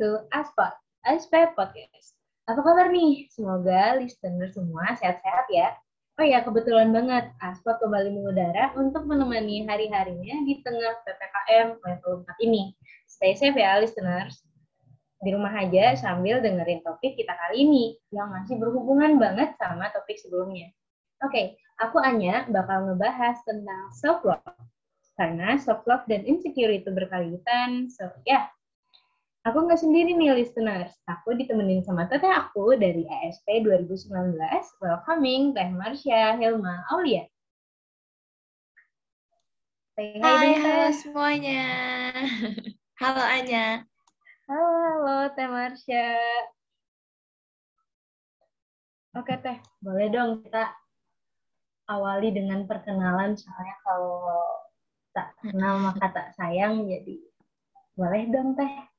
to Aspot, Aspot Podcast. Apa kabar nih? Semoga listener semua sehat-sehat ya. Oh ya, kebetulan banget Aspot kembali mengudara untuk menemani hari-harinya di tengah PPKM level 4 ini. Stay safe ya, listeners. Di rumah aja sambil dengerin topik kita kali ini yang masih berhubungan banget sama topik sebelumnya. Oke, okay, aku Anya bakal ngebahas tentang self-love karena self love dan insecure itu berkaitan. So ya. Aku nggak sendiri nih listeners. Aku ditemenin sama teteh aku dari ASP 2019. Welcoming Teh Marsha Hilma Aulia. Hai, hai, halo semuanya. Halo Anya. Halo, halo Teh Marsha. Oke Teh, boleh dong kita awali dengan perkenalan soalnya kalau tak kenal maka tak sayang jadi boleh dong teh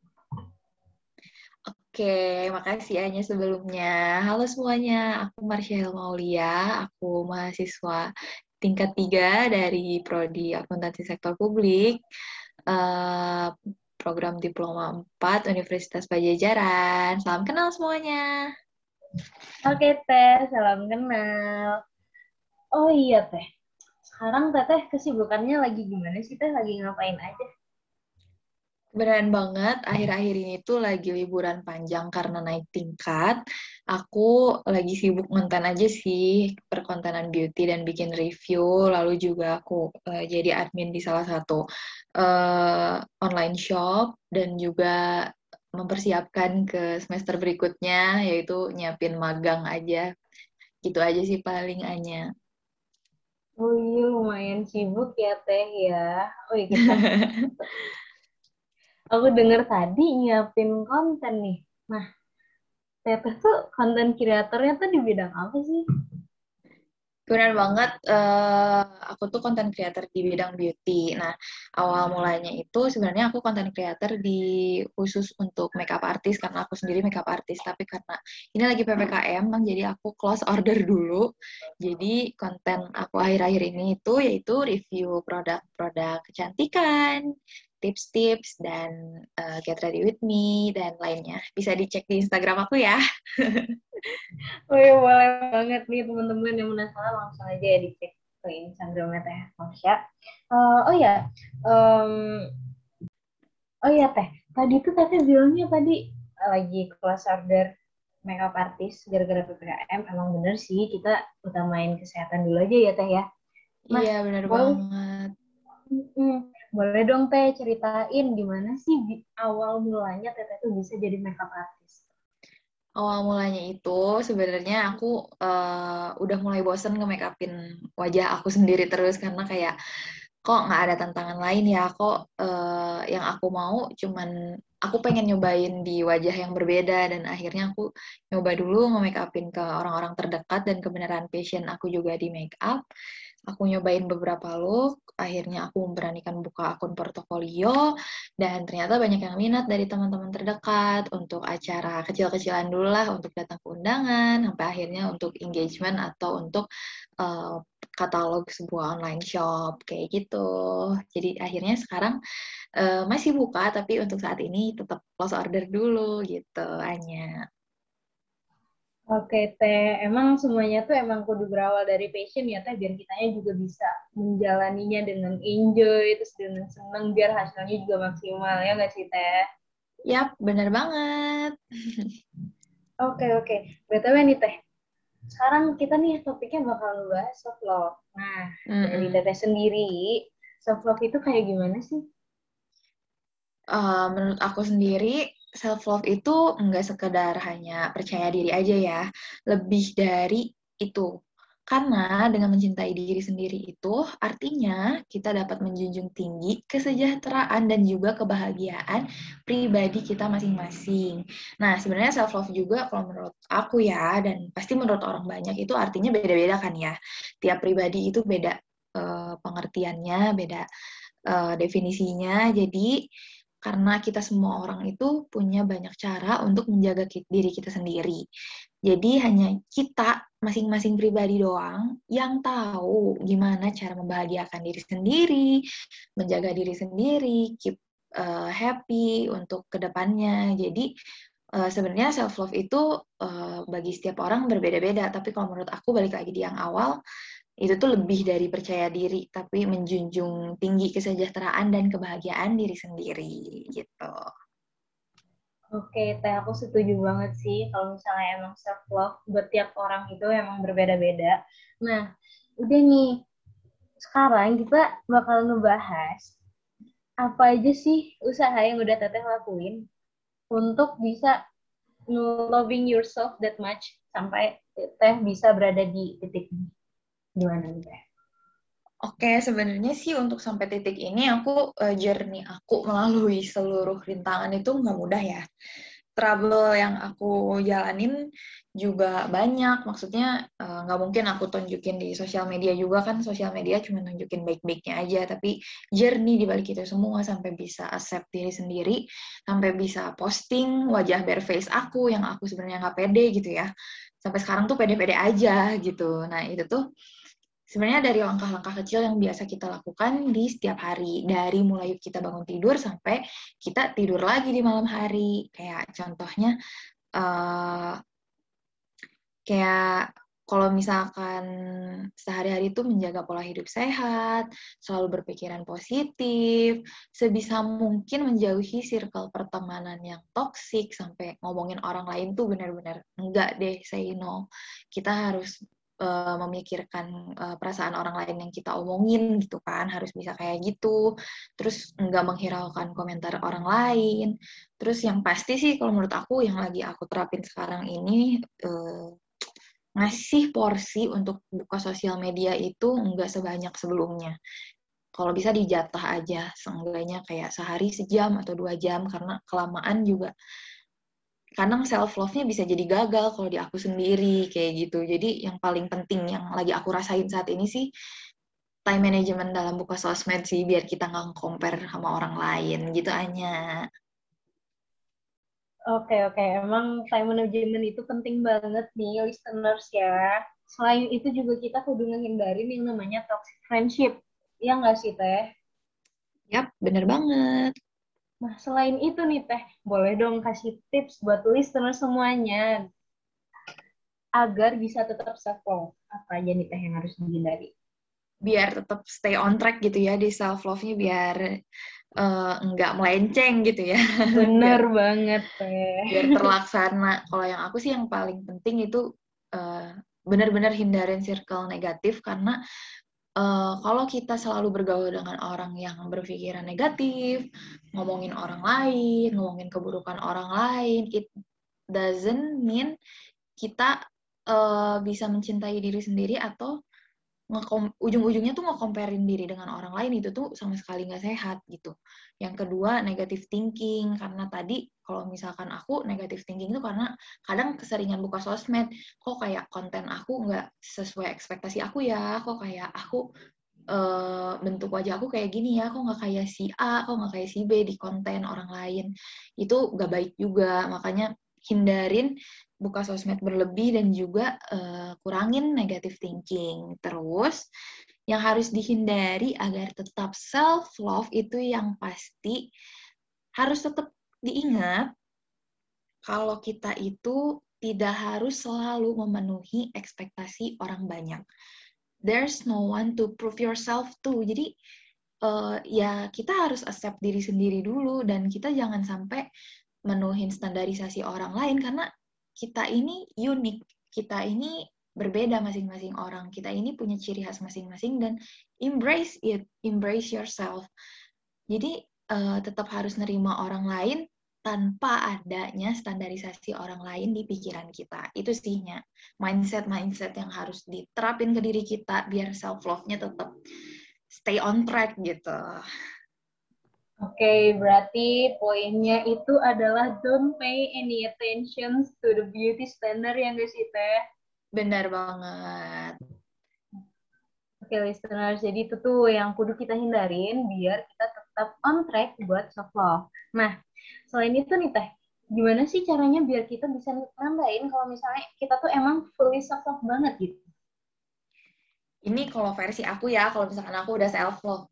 Oke, makasih Anya sebelumnya. Halo semuanya, aku Marsha Maulia, aku mahasiswa tingkat 3 dari Prodi Akuntansi Sektor Publik, uh, program Diploma 4 Universitas Pajajaran. Salam kenal semuanya. Oke Teh, salam kenal. Oh iya Teh, sekarang teteh kesibukannya lagi gimana sih teh? Lagi ngapain aja? Beneran banget, akhir-akhir ini tuh lagi liburan panjang karena naik tingkat. Aku lagi sibuk ngonten aja sih perkontenan beauty dan bikin review. Lalu juga aku uh, jadi admin di salah satu uh, online shop dan juga mempersiapkan ke semester berikutnya, yaitu nyiapin magang aja. Gitu aja sih paling Anya. Oh iya, lumayan sibuk ya Teh ya. Oh iya, kita. Aku dengar tadi nyiapin konten nih. Nah, Teh tuh konten kreatornya tuh di bidang apa sih? Benar banget, uh, aku tuh konten creator di bidang beauty. Nah, awal mulanya itu sebenarnya aku konten creator di khusus untuk makeup artist karena aku sendiri makeup artist. Tapi karena ini lagi ppkm, jadi aku close order dulu. Jadi konten aku akhir-akhir ini itu yaitu review produk-produk kecantikan, tips-tips dan uh, get ready with me dan lainnya. Bisa dicek di Instagram aku ya. oh iya, boleh banget nih teman-teman yang penasaran langsung aja ya dicek ke Instagramnya Teh Marsha. Uh, oh ya, um, oh ya Teh, tadi tuh Teh bilangnya tadi lagi kelas order makeup artist gara-gara PPKM emang bener sih kita utamain kesehatan dulu aja ya Teh ya. Nah, iya bener banget. Hmm, boleh dong Teh ceritain gimana sih awal mulanya Teh tuh bisa jadi makeup artist? Awal mulanya itu sebenarnya aku uh, udah mulai bosen nge-make upin wajah aku sendiri terus karena kayak kok nggak ada tantangan lain ya kok uh, yang aku mau cuman aku pengen nyobain di wajah yang berbeda dan akhirnya aku nyoba dulu nge-make upin ke orang-orang terdekat dan kebenaran passion aku juga di make up aku nyobain beberapa look, akhirnya aku memberanikan buka akun portofolio, dan ternyata banyak yang minat dari teman-teman terdekat untuk acara kecil-kecilan dulu lah, untuk datang ke undangan, sampai akhirnya untuk engagement atau untuk uh, katalog sebuah online shop, kayak gitu. Jadi akhirnya sekarang uh, masih buka, tapi untuk saat ini tetap close order dulu gitu, hanya. Oke teh, emang semuanya tuh emang kudu berawal dari passion ya teh, biar kitanya juga bisa menjalaninya dengan enjoy, terus dengan seneng, biar hasilnya juga maksimal ya nggak sih teh? Yap, bener banget. Oke oke, btw nih teh, sekarang kita nih topiknya bakal ngebahas self love. Nah, mm -hmm. dari teteh sendiri, self love itu kayak gimana sih? Uh, menurut aku sendiri, self love itu enggak sekedar hanya percaya diri aja ya, lebih dari itu. Karena dengan mencintai diri sendiri itu artinya kita dapat menjunjung tinggi kesejahteraan dan juga kebahagiaan pribadi kita masing-masing. Nah, sebenarnya self love juga kalau menurut aku ya dan pasti menurut orang banyak itu artinya beda-beda kan ya. Tiap pribadi itu beda uh, pengertiannya, beda uh, definisinya. Jadi karena kita semua orang itu punya banyak cara untuk menjaga diri kita sendiri. Jadi hanya kita masing-masing pribadi doang yang tahu gimana cara membahagiakan diri sendiri, menjaga diri sendiri, keep uh, happy untuk ke depannya. Jadi uh, sebenarnya self love itu uh, bagi setiap orang berbeda-beda. Tapi kalau menurut aku balik lagi di yang awal itu tuh lebih dari percaya diri, tapi menjunjung tinggi kesejahteraan dan kebahagiaan diri sendiri gitu. Oke, teh aku setuju banget sih kalau misalnya emang self love buat tiap orang itu emang berbeda-beda. Nah, udah nih. Sekarang kita bakal ngebahas apa aja sih usaha yang udah teteh lakuin untuk bisa loving yourself that much sampai teh bisa berada di titik ini. Gimana nih teh? Oke, sebenarnya sih untuk sampai titik ini aku uh, journey aku melalui seluruh rintangan itu nggak mudah ya. Trouble yang aku jalanin juga banyak. Maksudnya uh, nggak mungkin aku tunjukin di sosial media juga kan. Sosial media cuma nunjukin baik-baiknya aja. Tapi journey di balik itu semua sampai bisa accept diri sendiri, sampai bisa posting wajah bare face aku yang aku sebenarnya nggak pede gitu ya. Sampai sekarang tuh pede-pede aja gitu. Nah itu tuh Sebenarnya dari langkah-langkah kecil yang biasa kita lakukan di setiap hari, dari mulai kita bangun tidur sampai kita tidur lagi di malam hari. Kayak contohnya, uh, kayak kalau misalkan sehari-hari itu menjaga pola hidup sehat, selalu berpikiran positif, sebisa mungkin menjauhi circle pertemanan yang toksik sampai ngomongin orang lain tuh benar-benar enggak deh, say no. Kita harus uh, memikirkan uh, perasaan orang lain yang kita omongin gitu kan harus bisa kayak gitu. Terus nggak menghiraukan komentar orang lain. Terus yang pasti sih kalau menurut aku yang lagi aku terapin sekarang ini uh, ngasih porsi untuk buka sosial media itu nggak sebanyak sebelumnya. Kalau bisa dijatah aja seenggaknya kayak sehari sejam atau dua jam karena kelamaan juga kadang self love-nya bisa jadi gagal kalau di aku sendiri kayak gitu. Jadi yang paling penting yang lagi aku rasain saat ini sih time management dalam buka sosmed sih biar kita nggak compare sama orang lain gitu hanya. Oke oke, emang time management itu penting banget nih listeners ya. Selain itu juga kita kudu ngehindarin yang namanya toxic friendship. Iya nggak sih Teh? Yap, bener banget. Nah, selain itu nih Teh, boleh dong kasih tips buat listener semuanya agar bisa tetap self love. Apa aja nih Teh yang harus dihindari? Biar tetap stay on track gitu ya di self love-nya biar uh, nggak melenceng gitu ya. Bener biar, banget Teh. Biar terlaksana. Kalau yang aku sih yang paling penting itu uh, benar-benar hindarin circle negatif karena uh, kalau kita selalu bergaul dengan orang yang berpikiran negatif, ngomongin orang lain, ngomongin keburukan orang lain, it doesn't mean kita uh, bisa mencintai diri sendiri atau ujung-ujungnya tuh nge-comparein diri dengan orang lain itu tuh sama sekali nggak sehat gitu. Yang kedua negative thinking. Karena tadi kalau misalkan aku negative thinking itu karena kadang keseringan buka sosmed. Kok kayak konten aku nggak sesuai ekspektasi aku ya, kok kayak aku uh, bentuk wajah aku kayak gini ya, kok nggak kayak si A, kok nggak kayak si B di konten orang lain. Itu nggak baik juga, makanya hindarin buka sosmed berlebih dan juga uh, kurangin negative thinking. Terus yang harus dihindari agar tetap self love itu yang pasti harus tetap diingat kalau kita itu tidak harus selalu memenuhi ekspektasi orang banyak. There's no one to prove yourself to. Jadi uh, ya kita harus accept diri sendiri dulu dan kita jangan sampai menuhin standarisasi orang lain karena kita ini unik, kita ini berbeda masing-masing orang, kita ini punya ciri khas masing-masing dan embrace it, embrace yourself. Jadi uh, tetap harus nerima orang lain tanpa adanya standarisasi orang lain di pikiran kita. Itu sihnya mindset-mindset yang harus diterapin ke diri kita biar self love-nya tetap stay on track gitu. Oke, okay, berarti poinnya itu adalah don't pay any attention to the beauty standard yang guys itu Teh? Benar banget. Oke, okay, listeners, jadi itu tuh yang kudu kita hindarin biar kita tetap on track buat self love. Nah, selain itu nih Teh, gimana sih caranya biar kita bisa nandain kalau misalnya kita tuh emang fully self love banget gitu? Ini kalau versi aku ya, kalau misalkan aku udah self love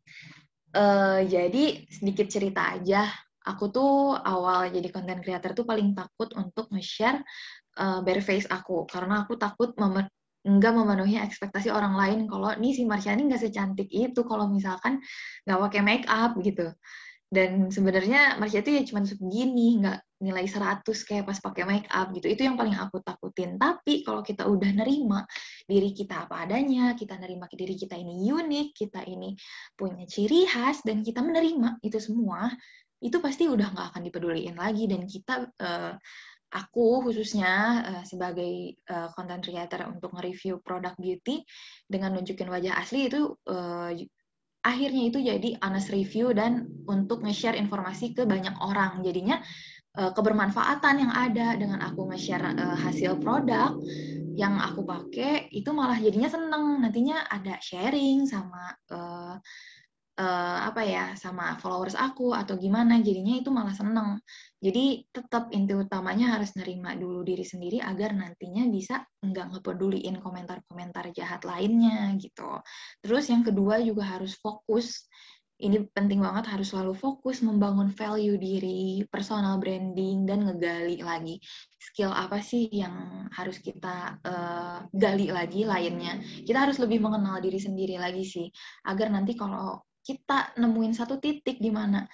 Uh, jadi sedikit cerita aja. Aku tuh awal jadi content creator tuh paling takut untuk nge-share uh, bare face aku karena aku takut mem nggak memenuhi ekspektasi orang lain kalau nih si Marsyani nggak secantik itu kalau misalkan nggak pakai make up gitu dan sebenarnya Marsha itu ya cuma segini nggak nilai 100 kayak pas pakai make up gitu. Itu yang paling aku takutin. Tapi kalau kita udah nerima diri kita apa adanya kita nerima diri kita ini unik kita ini punya ciri khas dan kita menerima itu semua itu pasti udah nggak akan dipeduliin lagi. Dan kita uh, aku khususnya uh, sebagai uh, content creator untuk nge-review produk beauty dengan nunjukin wajah asli itu uh, akhirnya itu jadi honest review dan untuk nge-share informasi ke banyak orang. Jadinya uh, kebermanfaatan yang ada dengan aku nge-share uh, hasil produk yang aku pakai itu malah jadinya seneng. Nantinya ada sharing sama uh, uh, apa ya sama followers aku atau gimana jadinya itu malah seneng. Jadi tetap inti utamanya harus nerima dulu diri sendiri agar nantinya bisa nggak ngepeduliin komentar-komentar jahat lainnya gitu. Terus yang kedua juga harus fokus ini penting banget harus selalu fokus membangun value diri, personal branding, dan ngegali lagi skill apa sih yang harus kita uh, gali lagi lainnya. Kita harus lebih mengenal diri sendiri lagi sih, agar nanti kalau kita nemuin satu titik di mana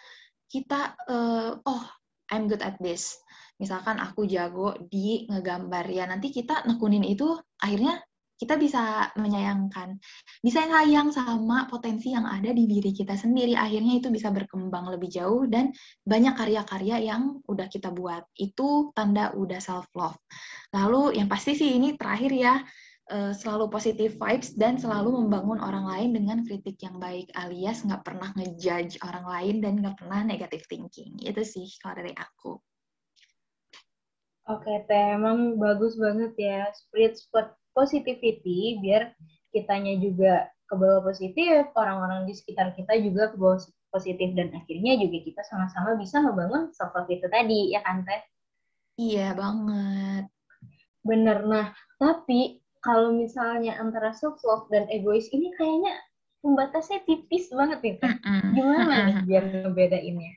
kita uh, oh I'm good at this misalkan aku jago di ngegambar ya nanti kita nekunin itu akhirnya kita bisa menyayangkan bisa sayang sama potensi yang ada di diri kita sendiri. Akhirnya itu bisa berkembang lebih jauh dan banyak karya-karya yang udah kita buat. Itu tanda udah self love lalu yang pasti sih ini terakhir ya uh, selalu positif vibes dan selalu membangun orang lain dengan kritik yang baik alias nggak pernah ngejudge orang lain dan nggak pernah negative thinking. Itu sih kalau dari aku. Oke teh emang bagus banget ya. Spirit positivity biar kitanya juga ke bawah positif orang-orang di sekitar kita juga ke bawah positif dan akhirnya juga kita sama-sama bisa membangun self love itu tadi ya kan teh? Iya banget. Bener. Nah tapi kalau misalnya antara self love dan egois ini kayaknya pembatasnya tipis banget nih kan? Gimana nih biar ngebedainnya?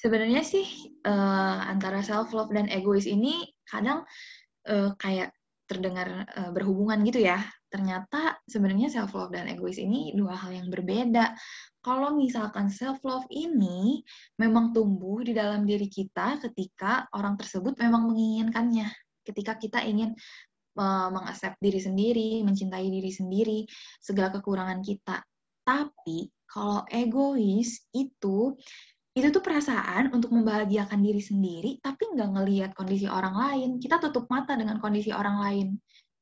Sebenarnya sih uh, antara self love dan egois ini kadang uh, kayak terdengar uh, berhubungan gitu ya. Ternyata sebenarnya self love dan egois ini dua hal yang berbeda. Kalau misalkan self love ini memang tumbuh di dalam diri kita ketika orang tersebut memang menginginkannya. Ketika kita ingin mengaccept diri sendiri, mencintai diri sendiri, segala kekurangan kita. Tapi kalau egois itu itu tuh perasaan untuk membahagiakan diri sendiri, tapi nggak ngelihat kondisi orang lain. Kita tutup mata dengan kondisi orang lain.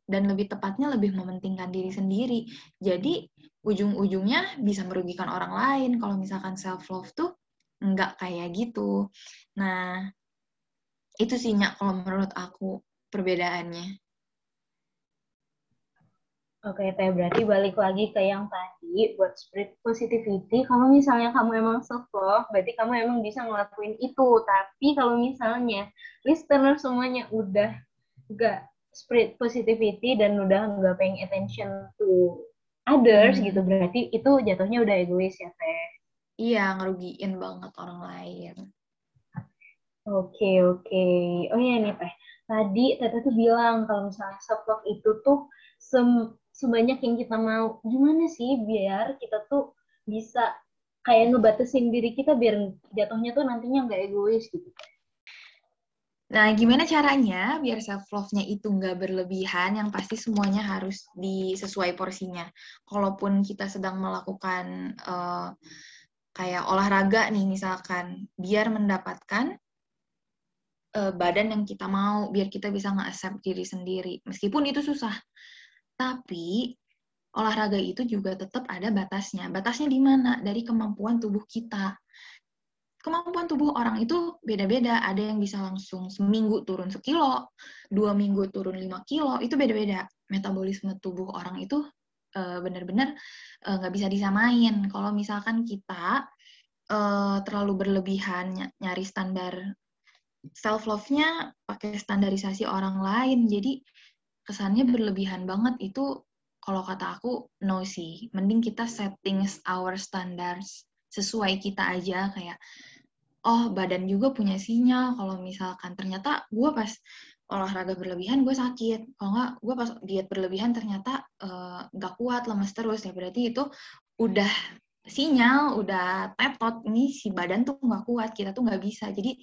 Dan lebih tepatnya lebih mementingkan diri sendiri. Jadi ujung-ujungnya bisa merugikan orang lain. Kalau misalkan self-love tuh nggak kayak gitu. Nah, itu sih kalau menurut aku perbedaannya. Oke, Teh, berarti balik lagi ke yang tadi, buat spread positivity, kalau misalnya kamu emang self-love, berarti kamu emang bisa ngelakuin itu. Tapi kalau misalnya listener semuanya udah gak spread positivity dan udah nggak paying attention to others hmm. gitu, berarti itu jatuhnya udah egois ya, Teh? Iya, ngerugiin banget orang lain. Oke, oke. Oh iya nih, Teh. Tadi Tete tuh bilang kalau misalnya self-love itu tuh sem sebanyak yang kita mau. Gimana sih biar kita tuh bisa kayak ngebatasin diri kita biar jatuhnya tuh nantinya nggak egois gitu. Nah, gimana caranya biar self love-nya itu nggak berlebihan? Yang pasti semuanya harus disesuai porsinya. Kalaupun kita sedang melakukan uh, kayak olahraga nih misalkan, biar mendapatkan uh, badan yang kita mau, biar kita bisa nge-accept diri sendiri. Meskipun itu susah. Tapi olahraga itu juga tetap ada batasnya. Batasnya di mana? Dari kemampuan tubuh kita. Kemampuan tubuh orang itu beda-beda. Ada yang bisa langsung seminggu turun sekilo, dua minggu turun lima kilo, itu beda-beda. Metabolisme tubuh orang itu uh, benar-benar uh, nggak bisa disamain. Kalau misalkan kita uh, terlalu berlebihan nyari standar self love-nya pakai standarisasi orang lain, jadi kesannya berlebihan banget. Itu kalau kata aku no sih. Mending kita setting our standards sesuai kita aja. Kayak oh badan juga punya sinyal. Kalau misalkan ternyata gue pas olahraga berlebihan gue sakit. Kalau nggak gue pas diet berlebihan ternyata nggak uh, kuat lemas terus. Ya berarti itu udah sinyal udah tetot ini si badan tuh nggak kuat kita tuh nggak bisa. Jadi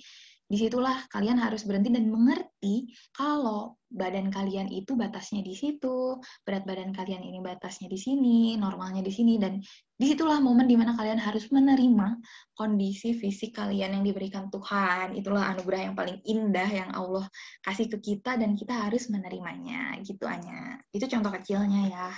di situlah kalian harus berhenti dan mengerti kalau badan kalian itu batasnya di situ, berat badan kalian ini batasnya di sini, normalnya di sini, dan di situlah momen di mana kalian harus menerima kondisi fisik kalian yang diberikan Tuhan. Itulah anugerah yang paling indah yang Allah kasih ke kita dan kita harus menerimanya, gitu hanya. Itu contoh kecilnya ya.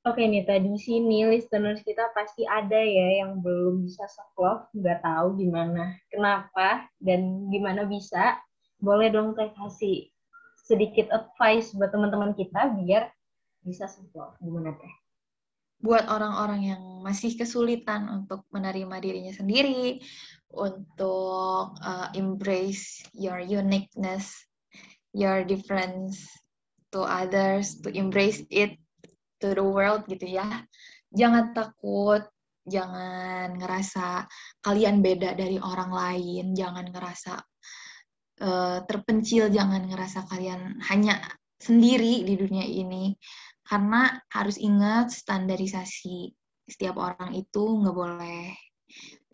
Oke nih, tadi sini listeners kita pasti ada ya yang belum bisa self-love, nggak tahu gimana, kenapa, dan gimana bisa. Boleh dong teh kasih sedikit advice buat teman-teman kita biar bisa self-love. Gimana teh? Buat orang-orang yang masih kesulitan untuk menerima dirinya sendiri, untuk uh, embrace your uniqueness, your difference to others, to embrace it to the world gitu ya. Jangan takut, jangan ngerasa kalian beda dari orang lain, jangan ngerasa uh, terpencil, jangan ngerasa kalian hanya sendiri di dunia ini. Karena harus ingat standarisasi setiap orang itu nggak boleh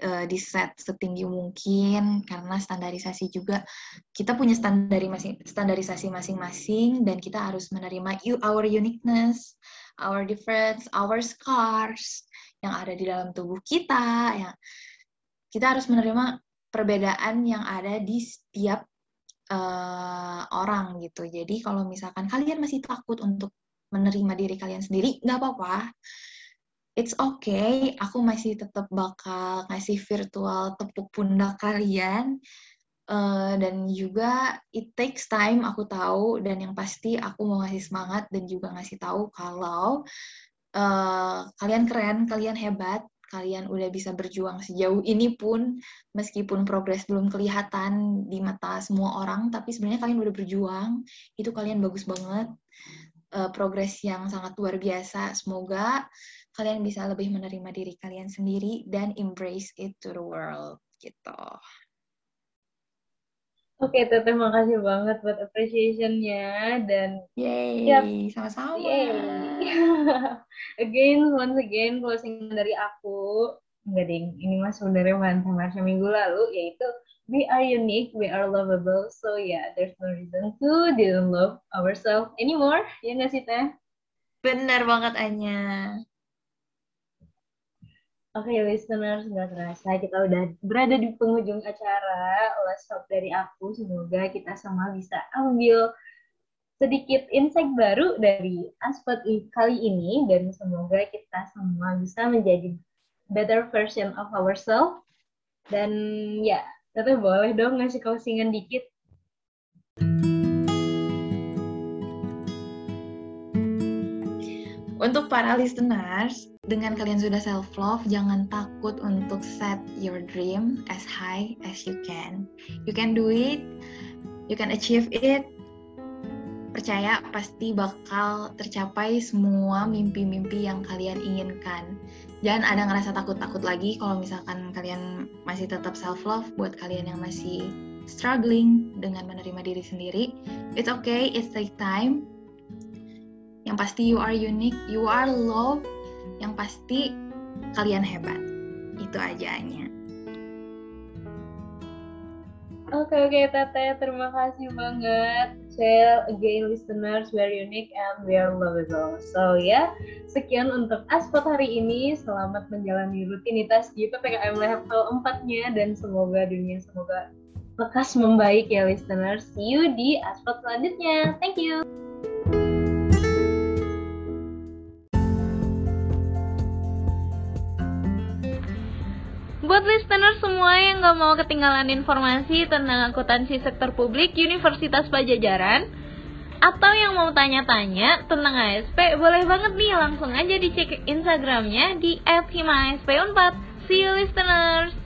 uh, di set setinggi mungkin karena standarisasi juga kita punya standari masing standarisasi masing-masing dan kita harus menerima you our uniqueness our difference, our scars yang ada di dalam tubuh kita. Yang kita harus menerima perbedaan yang ada di setiap uh, orang gitu. Jadi kalau misalkan kalian masih takut untuk menerima diri kalian sendiri, nggak apa-apa. It's okay, aku masih tetap bakal ngasih virtual tepuk pundak kalian Uh, dan juga it takes time aku tahu dan yang pasti aku mau ngasih semangat dan juga ngasih tahu kalau uh, kalian keren, kalian hebat, kalian udah bisa berjuang sejauh ini pun meskipun progres belum kelihatan di mata semua orang tapi sebenarnya kalian udah berjuang itu kalian bagus banget uh, progres yang sangat luar biasa semoga kalian bisa lebih menerima diri kalian sendiri dan embrace it to the world gitu. Oke, okay, Teteh makasih banget buat appreciation-nya dan Yay, yep. sama-sama. again, once again closing dari aku. Enggak ding, ini mas sebenarnya mantan Marsha minggu lalu yaitu we are unique, we are lovable. So yeah, there's no reason to didn't love ourselves anymore. Ya nggak sih, Teh? Bener banget, Anya. Oke, okay, listeners, nggak terasa kita udah berada di penghujung acara Let's Talk dari aku. Semoga kita semua bisa ambil sedikit insight baru dari aspek kali ini dan semoga kita semua bisa menjadi better version of ourselves. Dan ya, teteh boleh dong ngasih closingan dikit. Untuk para listeners, dengan kalian sudah self love, jangan takut untuk set your dream as high as you can. You can do it, you can achieve it. Percaya pasti bakal tercapai semua mimpi-mimpi yang kalian inginkan. Jangan ada ngerasa takut-takut lagi kalau misalkan kalian masih tetap self love buat kalian yang masih struggling dengan menerima diri sendiri. It's okay, it's take time. Yang pasti you are unique, you are loved, yang pasti kalian hebat. Itu aja Anya. Oke okay, oke okay, Tete, terima kasih banget. Share again listeners, we are unique and we are lovable. So ya, yeah, sekian untuk Aspot hari ini. Selamat menjalani rutinitas di PPKM level 4-nya dan semoga dunia semoga lekas membaik ya listeners. See you di Aspot selanjutnya. Thank you. Buat listener semua yang gak mau ketinggalan informasi tentang akuntansi sektor publik Universitas Pajajaran atau yang mau tanya-tanya tentang ASP, boleh banget nih langsung aja dicek Instagramnya di @himaasp4. See you listeners!